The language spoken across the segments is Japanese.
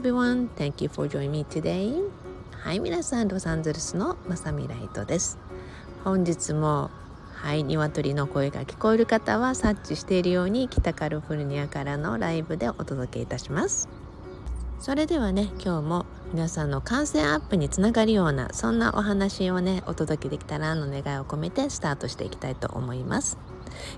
everyone, thank you for joining me today. はい、皆さん、ロサンゼルスのまさみライトです。本日も、はい、鶏の声が聞こえる方は察知しているように北カリフォルニアからのライブでお届けいたします。それではね、今日も皆さんの感染アップにつながるようなそんなお話をねお届けできたらの願いを込めてスタートしていきたいと思います。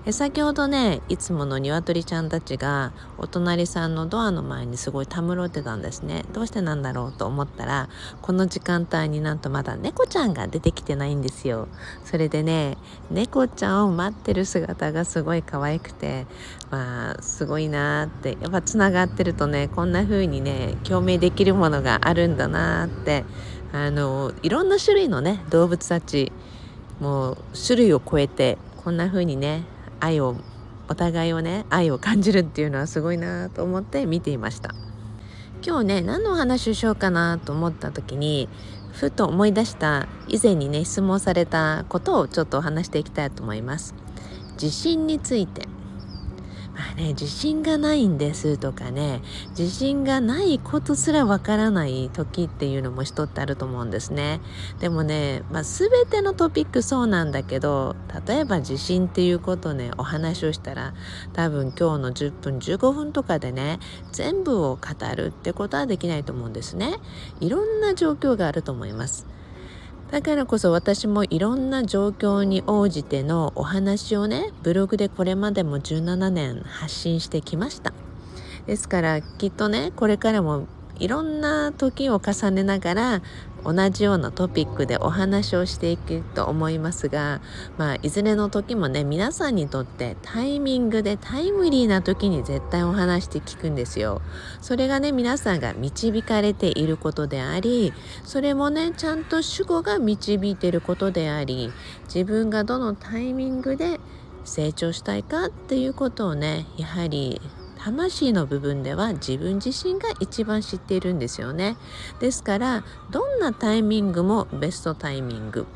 え先ほどねいつもの鶏ちゃんたちがお隣さんのドアの前にすごいたむろってたんですね。どうしてなんだろうと思ったらこの時間帯になんとまだ猫ちゃんが出てきてないんですよ。それでね猫ちゃんを待ってる姿がすごい可愛くてまあすごいなーってやっぱつながってるとねこんな風にね共鳴できるものがあるんだなーってあのいろんな種類のね動物たちもう種類を超えてこんな風にね愛をお互いをね愛を感じるっていうのはすごいなと思って見ていました。今日ね何のお話をしようかなと思った時にふと思い出した以前にね質問されたことをちょっとお話していきたいと思います。自信について。まあね、自信がないんですとかね、自信がないことすらわからない時っていうのも一つあると思うんですね。でもね、まあ、全てのトピックそうなんだけど、例えば自信っていうことね、お話をしたら、多分今日の10分、15分とかでね、全部を語るってことはできないと思うんですね。いろんな状況があると思います。だからこそ私もいろんな状況に応じてのお話をねブログでこれまでも17年発信してきました。ですからきっとねこれからもいろんな時を重ねながら同じようなトピックでお話をしていくと思いますが、まあ、いずれの時もね皆さんにとってタイミングでタイムリーな時に絶対お話して聞くんですよ。それがね皆さんが導かれていることでありそれもねちゃんと主語が導いていることであり自分がどのタイミングで成長したいかっていうことをねやはり魂の部分では自分自身が一番知っているんですよね。ですからどんなタイミングもベストタイミング。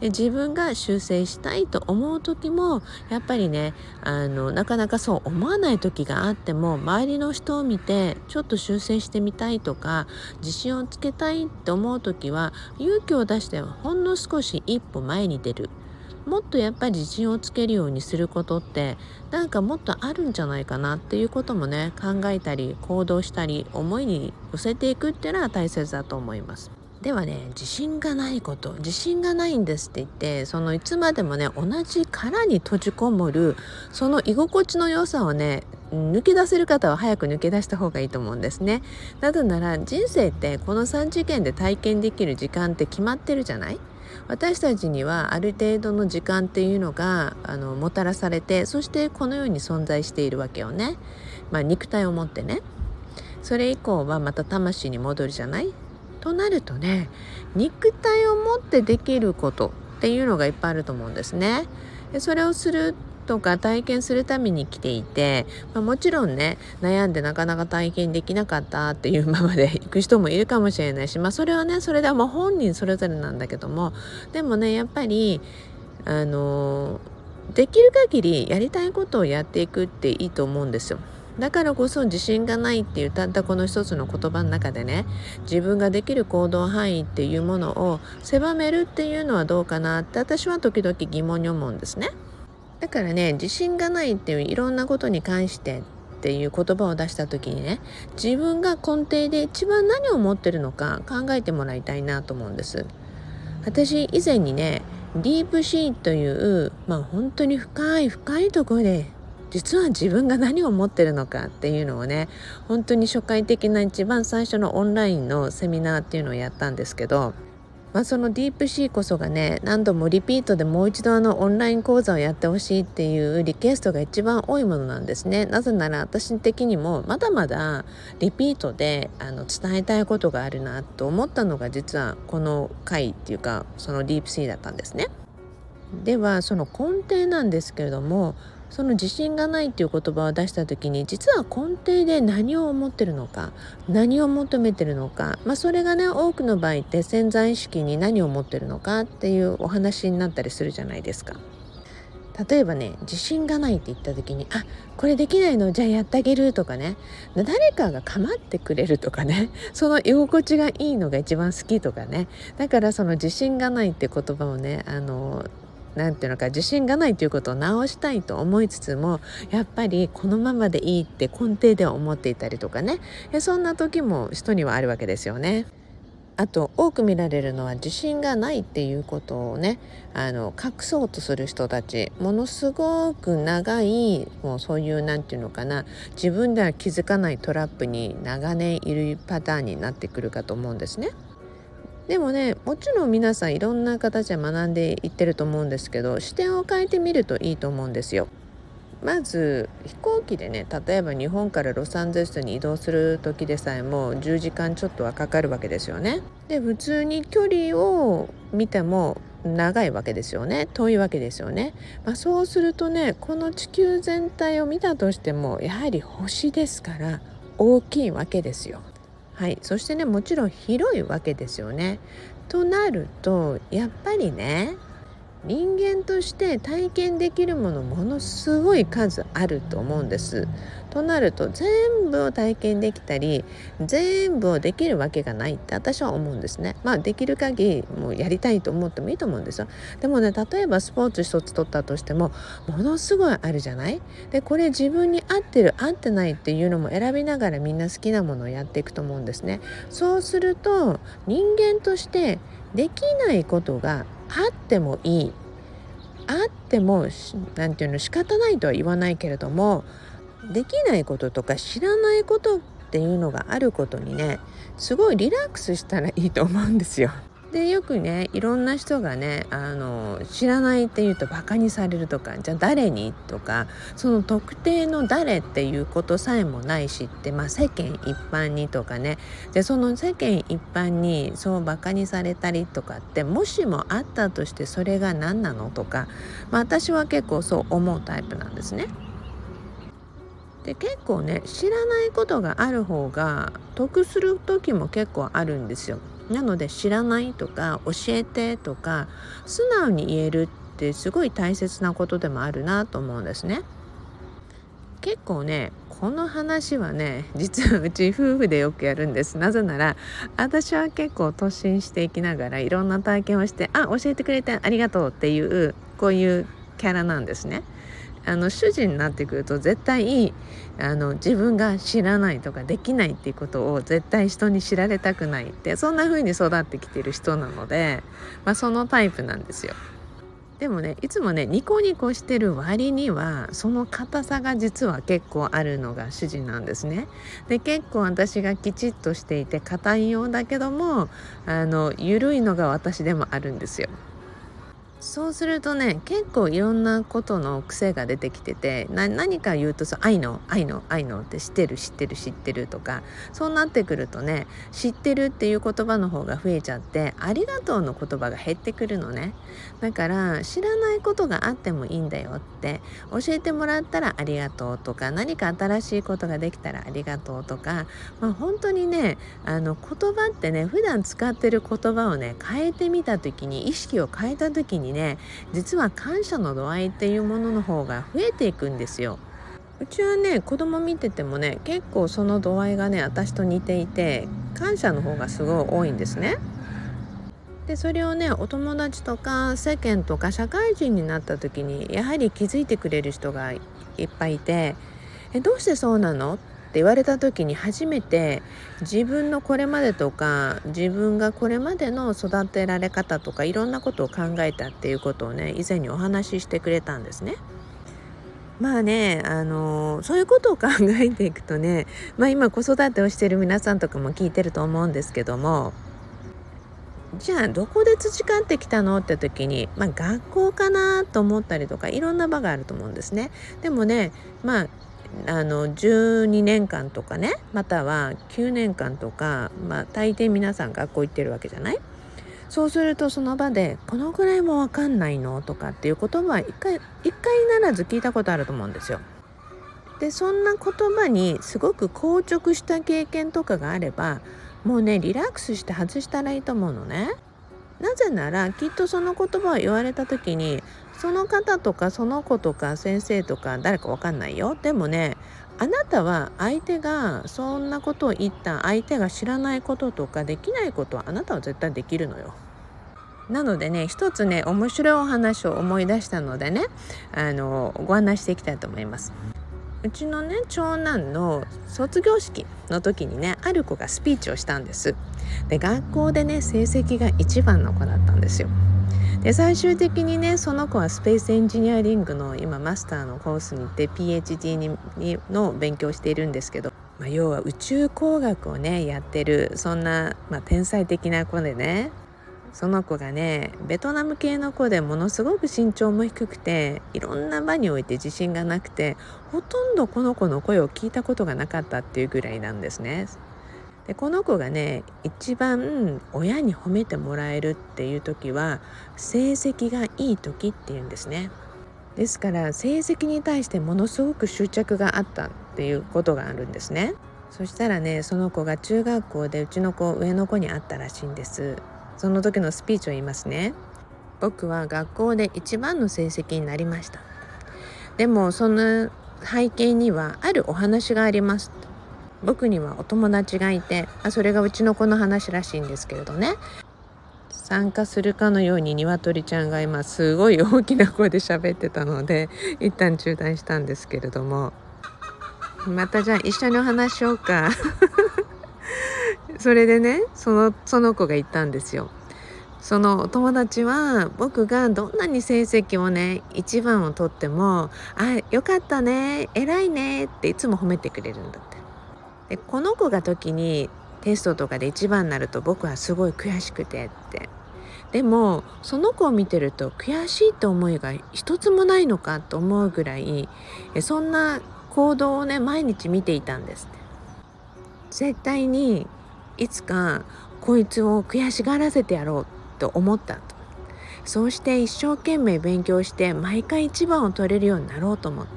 自分が修正したいと思う時もやっぱりねあのなかなかそう思わない時があっても周りの人を見てちょっと修正してみたいとか自信をつけたいって思う時は勇気を出してほんの少し一歩前に出る。もっとやっぱり自信をつけるようにすることってなんかもっとあるんじゃないかなっていうこともね考えたり行動したり思いに寄せていくっていうのは大切だと思います。ではね自信がないこと。自信がないんですって言ってそのいつまでもね同じ殻に閉じこもるその居心地の良さをね抜け出せる方は早く抜け出した方がいいと思うんですね。なぜなら人生ってこの3次元で体験できる時間って決まってるじゃない？私たちにはある程度の時間っていうのがあのもたらされてそしてこのように存在しているわけよね、まあ、肉体を持ってね。それ以降はまた魂に戻るじゃない？となるとね肉体を持ってできることっていうのがいっぱいあると思うんですね。でそれをするとか体験するために来ていて、まあ、もちろんね悩んでなかなか体験できなかったっていうままで行く人もいるかもしれないし、まあ、それはねそれではも本人それぞれなんだけどもでもねやっぱりあのできる限りやりたいことをやっていくっていいと思うんですよ。だからこそ自信がないっていうたったこの一つの言葉の中でね自分ができる行動範囲っていうものを狭めるっていうのはどうかなって私は時々疑問に思うんですね。だからね自信がないっていういろんなことに関してっていう言葉を出した時にね自分が根底で一番何を持ってるのか考えてもらいたいなと思うんです。私以前にねディープシーというまあ本当に深い深いところで実は自分が何を持ってるのかっていうのをね本当に初回的な一番最初のオンラインのセミナーっていうのをやったんですけどまあ、そのディープシーこそがね何度もリピートでもう一度あのオンライン講座をやってほしいっていうリクエストが一番多いものなんですね。なぜなら私的にもまだまだリピートであの伝えたいことがあるなと思ったのが実はこの回っていうかそのディープシーだったんですね。ではその根底なんですけれどもその自信がないっていう言葉を出した時に実は根底で何を思ってるのか何を求めてるのか、まあ、それがね多くの場合って潜在意識に何を持ってるのかっていうお話になったりするじゃないですか。例えばね自信がないって言った時に「あこれできないのじゃあやってあげる」とかね誰かが構ってくれるとかねその居心地がいいのが一番好きとかねだからその自信がないって言葉をねあの何て言うのか自信がないということを直したいと思いつつもやっぱりこのままでいいって根底では思っていたりとかねそんな時も人にはあるわけですよね。あと多く見られるのは自信がないっていうことをねあの隠そうとする人たちものすごく長いもうそういう何て言うのかな自分では気づかないトラップに長年いるパターンになってくるかと思うんですね。でもねもちろん皆さんいろんな形で学んでいってると思うんですけど視点を変えてみるといいと思うんですよ。まず飛行機でね例えば日本からロサンゼルスに移動する時でさえも10時間ちょっとはかかるわけですよね。で普通に距離を見ても長いわけですよね遠いわけですよね、まあ、そうするとねこの地球全体を見たとしてもやはり星ですから大きいわけですよ。はい、そしてねもちろん広いわけですよね。となるとやっぱりね人間として体験できるものものすごい数あると思うんです。となると全部を体験できたり全部をできるわけがないって私は思うんですね。まあできる限りもうやりたいと思ってもいいと思うんですよ。でもね例えばスポーツ一つ取ったとしてもものすごいあるじゃない？でこれ自分に合ってる合ってないっていうのも選びながらみんな好きなものをやっていくと思うんですね。そうすると人間としてできないことがあってもいいあっても何て言うの仕方ないとは言わないけれどもできないこととか知らないことっていうのがあることにねすごいリラックスしたらいいと思うんですよ。でよくねいろんな人がねあの知らないって言うとバカにされるとかじゃあ誰に？とかその特定の誰っていうことさえもないしって、まあ、世間一般にとかねでその世間一般にそうバカにされたりとかってもしもあったとしてそれが何なの？とか、まあ、私は結構そう思うタイプなんですね。で結構ね知らないことがある方が得する時も結構あるんですよ。なので知らないとか教えてとか素直に言えるってすごい大切なことでもあるなと思うんですね。結構ねこの話はね実はうち夫婦でよくやるんですなぜなら私は結構突進していきながらいろんな体験をしてあ教えてくれてありがとうっていうこういうキャラなんですね。あの主人になってくると絶対あの自分が知らないとかできないっていうことを絶対人に知られたくないってそんな風に育ってきてる人なので、まあ、そのタイプなんですよ。でもねいつもねニコニコしてる割にはその硬さが実は結構あるのが主人なんですね。で結構私がきちっとしていて硬いようだけどもあの緩いのが私でもあるんですよ。そうするとね結構いろんなことの癖が出てきてて何か言うとさ「愛の愛の愛の」って知ってる知ってる知ってるとかそうなってくるとね知ってるっていう言葉の方が増えちゃってありがとうの言葉が減ってくるのね。だから知らないことがあってもいいんだよって教えてもらったらありがとうとか何か新しいことができたらありがとうとかまあ本当にねあの言葉ってね普段使ってる言葉をね変えてみた時に意識を変えた時ににね実は感謝の度合いっていうものの方が増えていくんですよ。うちはね子供見ててもね結構その度合いがね私と似ていて感謝の方がすごい多いんですね。でそれをねお友達とか世間とか社会人になった時にやはり気づいてくれる人がいっぱいいて「えどうしてそうなの?」言われた時に初めて自分のこれまでとか自分がこれまでの育てられ方とかいろんなことを考えたっていうことをね以前にお話ししてくれたんですね。まあね、あのそういうことを考えていくとね、まあ、今子育てをしてる皆さんとかも聞いてると思うんですけどもじゃあどこで培ってきたのって時に、まあ、学校かなと思ったりとかいろんな場があると思うんですね。でもねまああの12年間とかねまたは9年間とか、まあ、大抵皆さん学校行ってるわけじゃない？そうするとその場で「このぐらいも分かんないの?」とかっていう言葉は一回一回ならず聞いたことあると思うんですよ。でそんな言葉にすごく硬直した経験とかがあればもうねリラックスして外したらいいと思うのね。なぜならきっとその言葉を言われた時にその方とかその子とか先生とか誰かわかんないよでもねあなたは相手がそんなことを言った相手が知らないこととかできないことはあなたは絶対できるのよ。なのでね一つね面白いお話を思い出したのでねあのご案内していきたいと思います。うちのね長男の卒業式の時にねある子がスピーチをしたんです。で学校でね成績が一番の子だったんですよ。で最終的にねその子はスペースエンジニアリングの今マスターのコースに行って PhD にの勉強しているんですけど、まあ、要は宇宙工学をねやってるそんな、まあ、天才的な子でねその子がねベトナム系の子でものすごく身長も低くていろんな場において自信がなくてほとんどこの子の声を聞いたことがなかったっていうぐらいなんですね。でこの子がね一番親に褒めてもらえるっていう時は成績がいい時っていうんですね。ですから成績に対してものすごく執着があったっていうことがあるんですね。そしたらねその子が中学校でうちの子上の子に会ったらしいんです。その時のスピーチを言いますね。僕は学校で一番の成績になりました。でもその背景にはあるお話があります。僕にはお友達がいてあそれがうちの子の話らしいんですけれどね。参加するかのように鶏ちゃんが今すごい大きな声で喋ってたので一旦中断したんですけれども。またじゃあ一緒にお話しようか。それでねそのその子が言ったんですよ。そのお友達は僕がどんなに成績をね一番を取っても「あよかったね偉いね」っていつも褒めてくれるんだって。でこの子が時にテストとかで一番になると僕はすごい悔しくてってでもその子を見てると悔しいって思いが一つもないのかと思うぐらいそんな行動をね毎日見ていたんです絶対にいつかこいつを悔しがらせてやろうと思ったとそうして一生懸命勉強して毎回一番を取れるようになろうと思って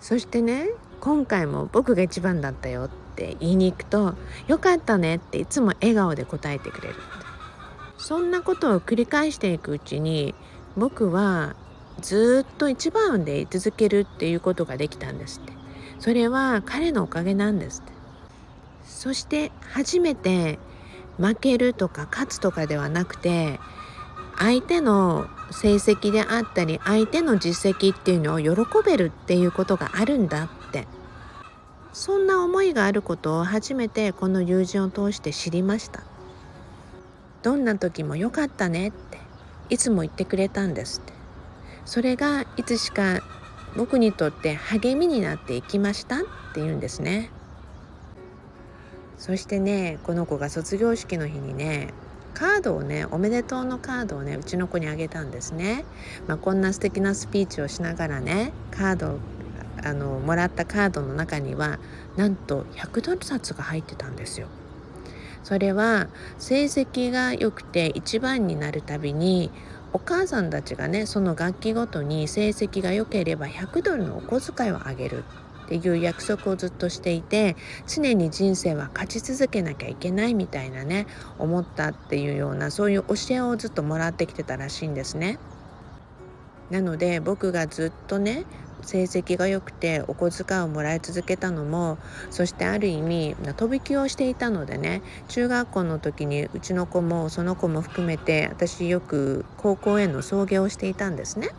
そしてね今回も僕が一番だったよって言いに行くと「よかったね」っていつも笑顔で答えてくれる。そんなことを繰り返していくうちに僕はずっと一番で居続けるっていうことができたんですって。それは彼のおかげなんですって。そして初めて負けるとか勝つとかではなくて相手の成績であったり相手の実績っていうのを喜べるっていうことがあるんだって。そんな思いがあることを初めてこの友人を通して知りました。どんな時も良かったねっていつも言ってくれたんですって。それがいつしか僕にとって励みになっていきましたっていうんですね。そしてねこの子が卒業式の日にねカードをねおめでとうのカードをねうちの子にあげたんですね、まあ、こんな素敵なスピーチをしながらねカードあのもらったカードの中にはなんと100ドル札が入ってたんですよ。それは成績が良くて一番になるたびにお母さんたちがねその楽器ごとに成績が良ければ100ドルのお小遣いをあげる。っていう約束をずっとしていて常に人生は勝ち続けなきゃいけないみたいなね思ったっていうようなそういう教えをずっともらってきてたらしいんですね。なので僕がずっとね成績が良くてお小遣いをもらい続けたのもそしてある意味飛び級をしていたのでね中学校の時にうちの子もその子も含めて私よく高校への送迎をしていたんですね。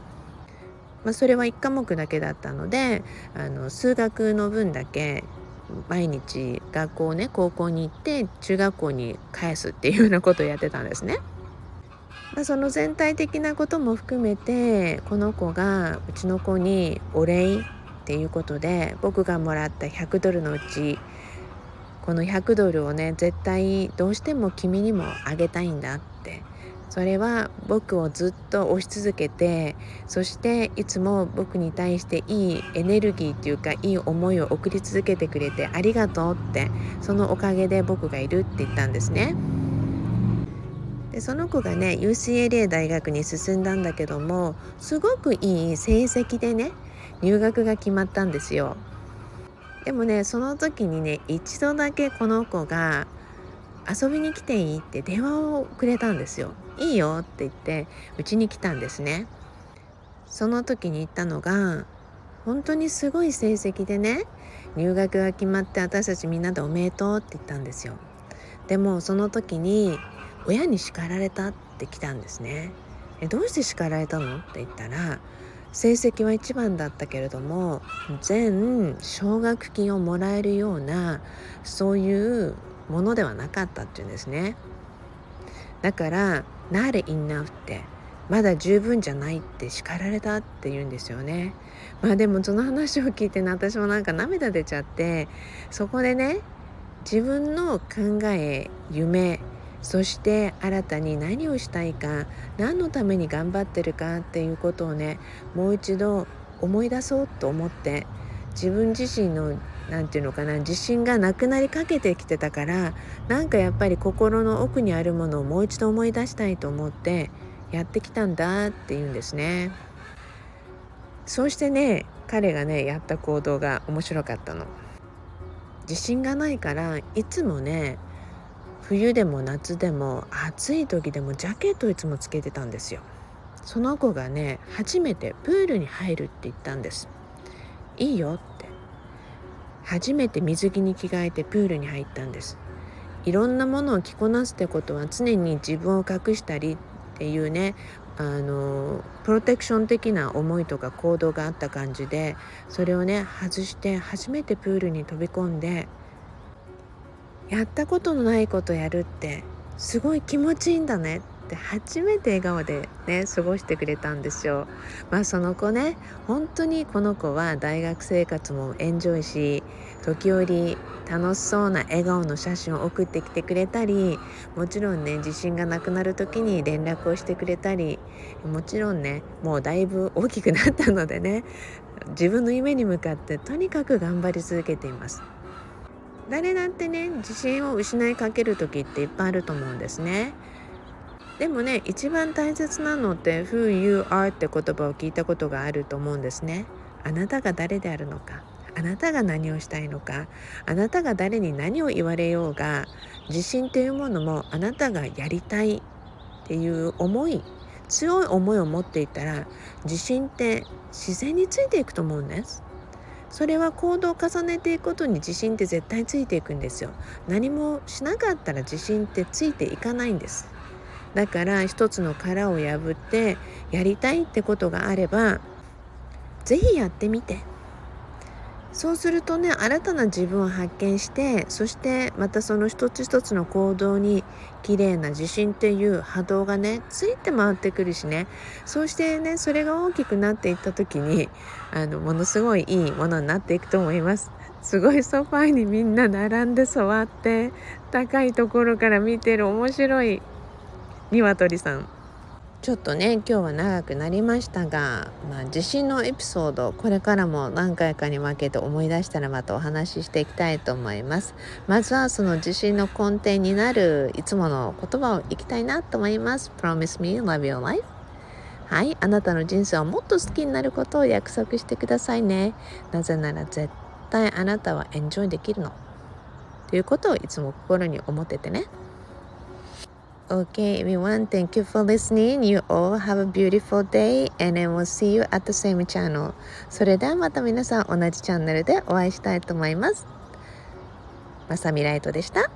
まあ、それは1科目だけだったのであの数学の分だけ毎日学校ね高校に行って中学校に返すっていうようなことをやってたんですね。まあ、その全体的なことも含めてこの子がうちの子にお礼っていうことで僕がもらった100ドルのうちこの100ドルをね絶対どうしても君にもあげたいんだってそれは僕をずっと押し続けてそしていつも僕に対していいエネルギーっていうかいい思いを送り続けてくれてありがとうってそのおかげで僕がいるって言ったんですね。でその子がね UCLA 大学に進んだんだけどもすごくいい成績でね入学が決まったんですよ。でもねその時にね一度だけこの子が遊びに来ていいって電話をくれたんですよいいよって言ってうちに来たんですね。その時に言ったのが本当にすごい成績でね入学が決まって私たちみんなでおめでとうって言ったんですよ。でもその時に親に叱られたって来たんですね。えどうして叱られたのって言ったら成績は一番だったけれども全奨学金をもらえるようなそういうものではなかったっていうんですね。だから「なれにな」って。まだ十分じゃないって叱られたって言うんですよね。まあでもその話を聞いてね私もなんか涙出ちゃってそこでね自分の考え夢そして新たに何をしたいか何のために頑張ってるかっていうことをねもう一度思い出そうと思って自分自身の何て言うのかな自信がなくなりかけてきてたからなんかやっぱり心の奥にあるものをもう一度思い出したいと思ってやってきたんだって言うんですね。そうしてね彼がねやった行動が面白かったの。自信がないからいつもね冬でも夏でも暑い時でもジャケットいつもつけてたんですよその子がね初めてプールに入るって言ったんですいいよっ初めて水着に着替えてプールに入ったんです。いろんなものを着こなすってことは常に自分を隠したりっていうねあのプロテクション的な思いとか行動があった感じでそれをね外して初めてプールに飛び込んでやったことのないことやるってすごい気持ちいいんだね。って初めて笑顔でね過ごしてくれたんですよ。まあその子ね本当にこの子は大学生活もエンジョイし時折楽しそうな笑顔の写真を送ってきてくれたりもちろんね自信がなくなる時に連絡をしてくれたりもちろんねもうだいぶ大きくなったのでね自分の夢に向かってとにかく頑張り続けています。誰だってね自信を失いかける時っていっぱいあると思うんですねでもね一番大切なのって Who you are って言葉を聞いたことがあると思うんですね。あなたが誰であるのかあなたが何をしたいのかあなたが誰に何を言われようが自信というものもあなたがやりたいっていう思い強い思いを持っていたら自信って自然についていくと思うんです。それは行動を重ねていくことに自信って絶対ついていくんですよ。何もしなかったら自信ってついていかないんです。だから一つの殻を破ってやりたいってことがあれば是非やってみてそうするとね新たな自分を発見してそしてまたその一つ一つの行動に綺麗な自信っていう波動がねついて回ってくるしねそうしてねそれが大きくなっていった時にあのものすごいいいものになっていくと思います。すごいソファーにみんな並んで座って高いところから見てる面白い鶏さん。ちょっとね今日は長くなりましたが、まあ、地震のエピソードこれからも何回かに分けて思い出したらまたお話ししていきたいと思います。まずはその地震の根底になるいつもの言葉をいきたいなと思います。Promise me love your life. はいあなたの人生をもっと好きになることを約束してくださいね。なぜなら絶対あなたはエンジョイできるの。ということをいつも心に思っててね。Okay, everyone, thank you for listening. You all have a beautiful day and I will see you at the same channel. それではまた皆さん同じチャンネルでお会いしたいと思います。まさみライトでした。